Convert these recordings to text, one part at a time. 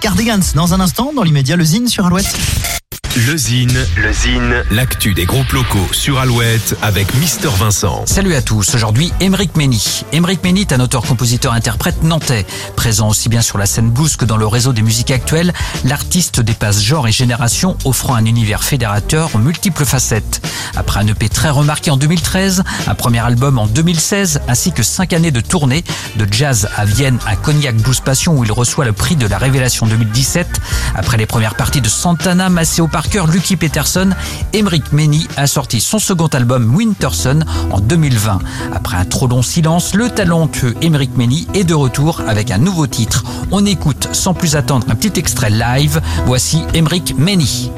Cardigans dans un instant, dans l'immédiat, le Zine sur Alouette. Le Zine, le Zine, l'actu des groupes locaux sur Alouette avec Mister Vincent. Salut à tous, aujourd'hui Émeric Mény. Émeric Mény est un auteur-compositeur-interprète nantais. Présent aussi bien sur la scène blues que dans le réseau des musiques actuelles, l'artiste dépasse genre et génération, offrant un univers fédérateur aux multiples facettes. Après un EP très remarqué en 2013, un premier album en 2016, ainsi que cinq années de tournée, de jazz à Vienne à Cognac Blues Passion où il reçoit le prix de la Révélation 2017, après les premières parties de Santana, Maceo Lucky Peterson, Emric Menny a sorti son second album Winterson en 2020. Après un trop long silence, le talentueux Emric Menny est de retour avec un nouveau titre. On écoute sans plus attendre un petit extrait live. Voici Emric Menny.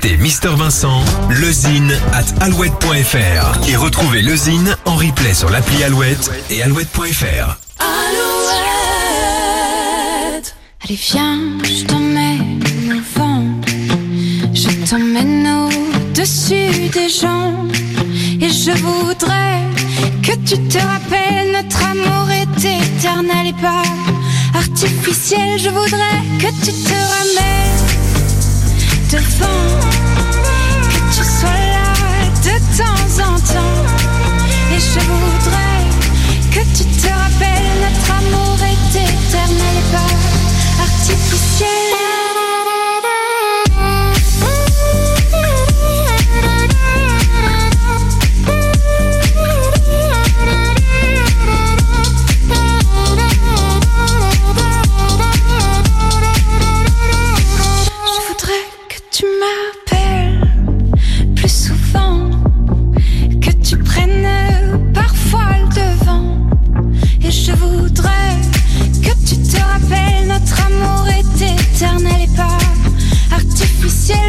Contactez Mister Vincent, lezine at alouette.fr et retrouvez lezine en replay sur l'appli Alouette et alouette.fr. Alouette. Allez viens, je t'emmène au vent, je t'emmène au-dessus des gens et je voudrais que tu te rappelles notre amour est éternel et pas artificiel. Je voudrais que tu te ramènes devant, que tu sois là de temps en temps. Et je voudrais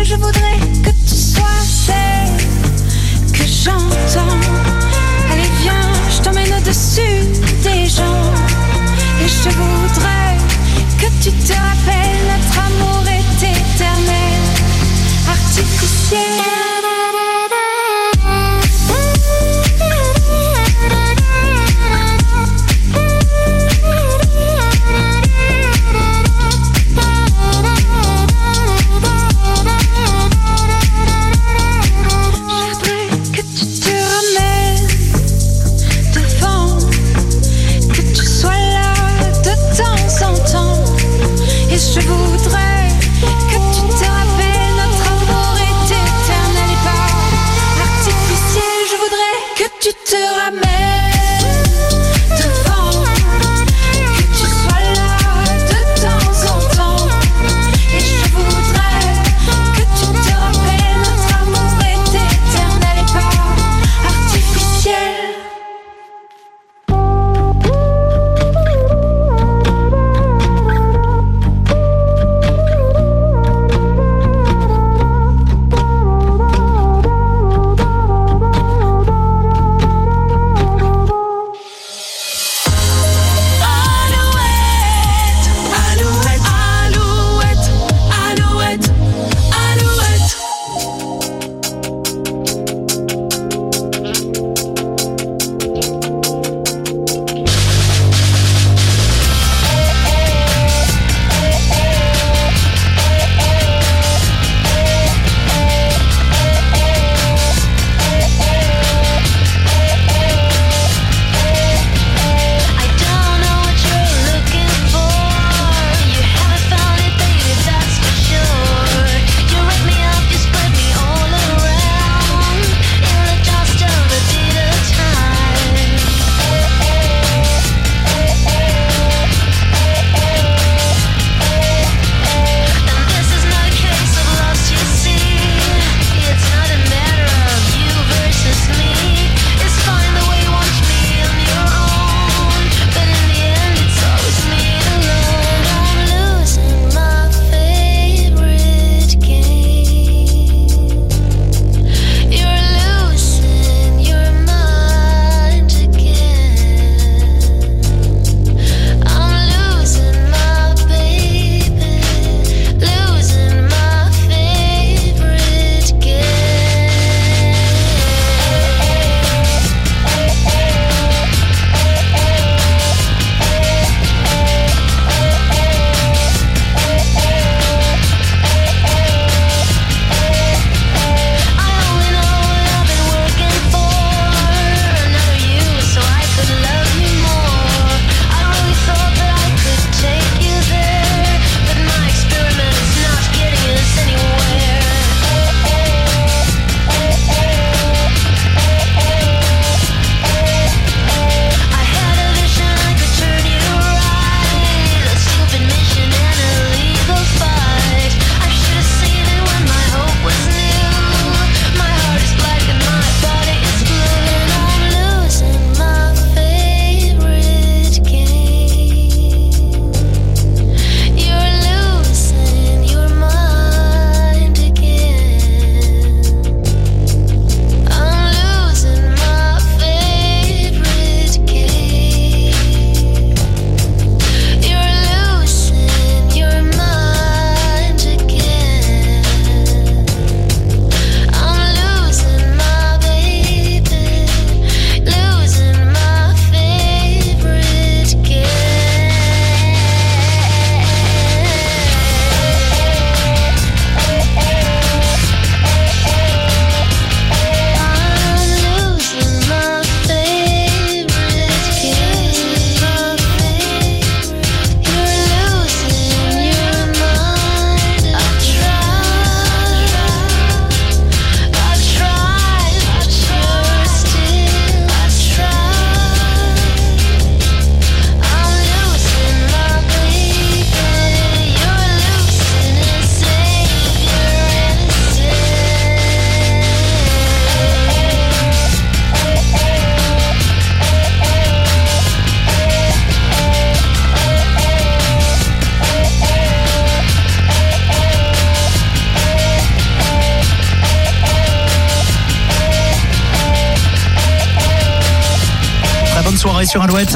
je voudrais que tu sois celle que j'entends. Allez, viens, je t'emmène au-dessus des gens et je te. Soirée sur Alouette.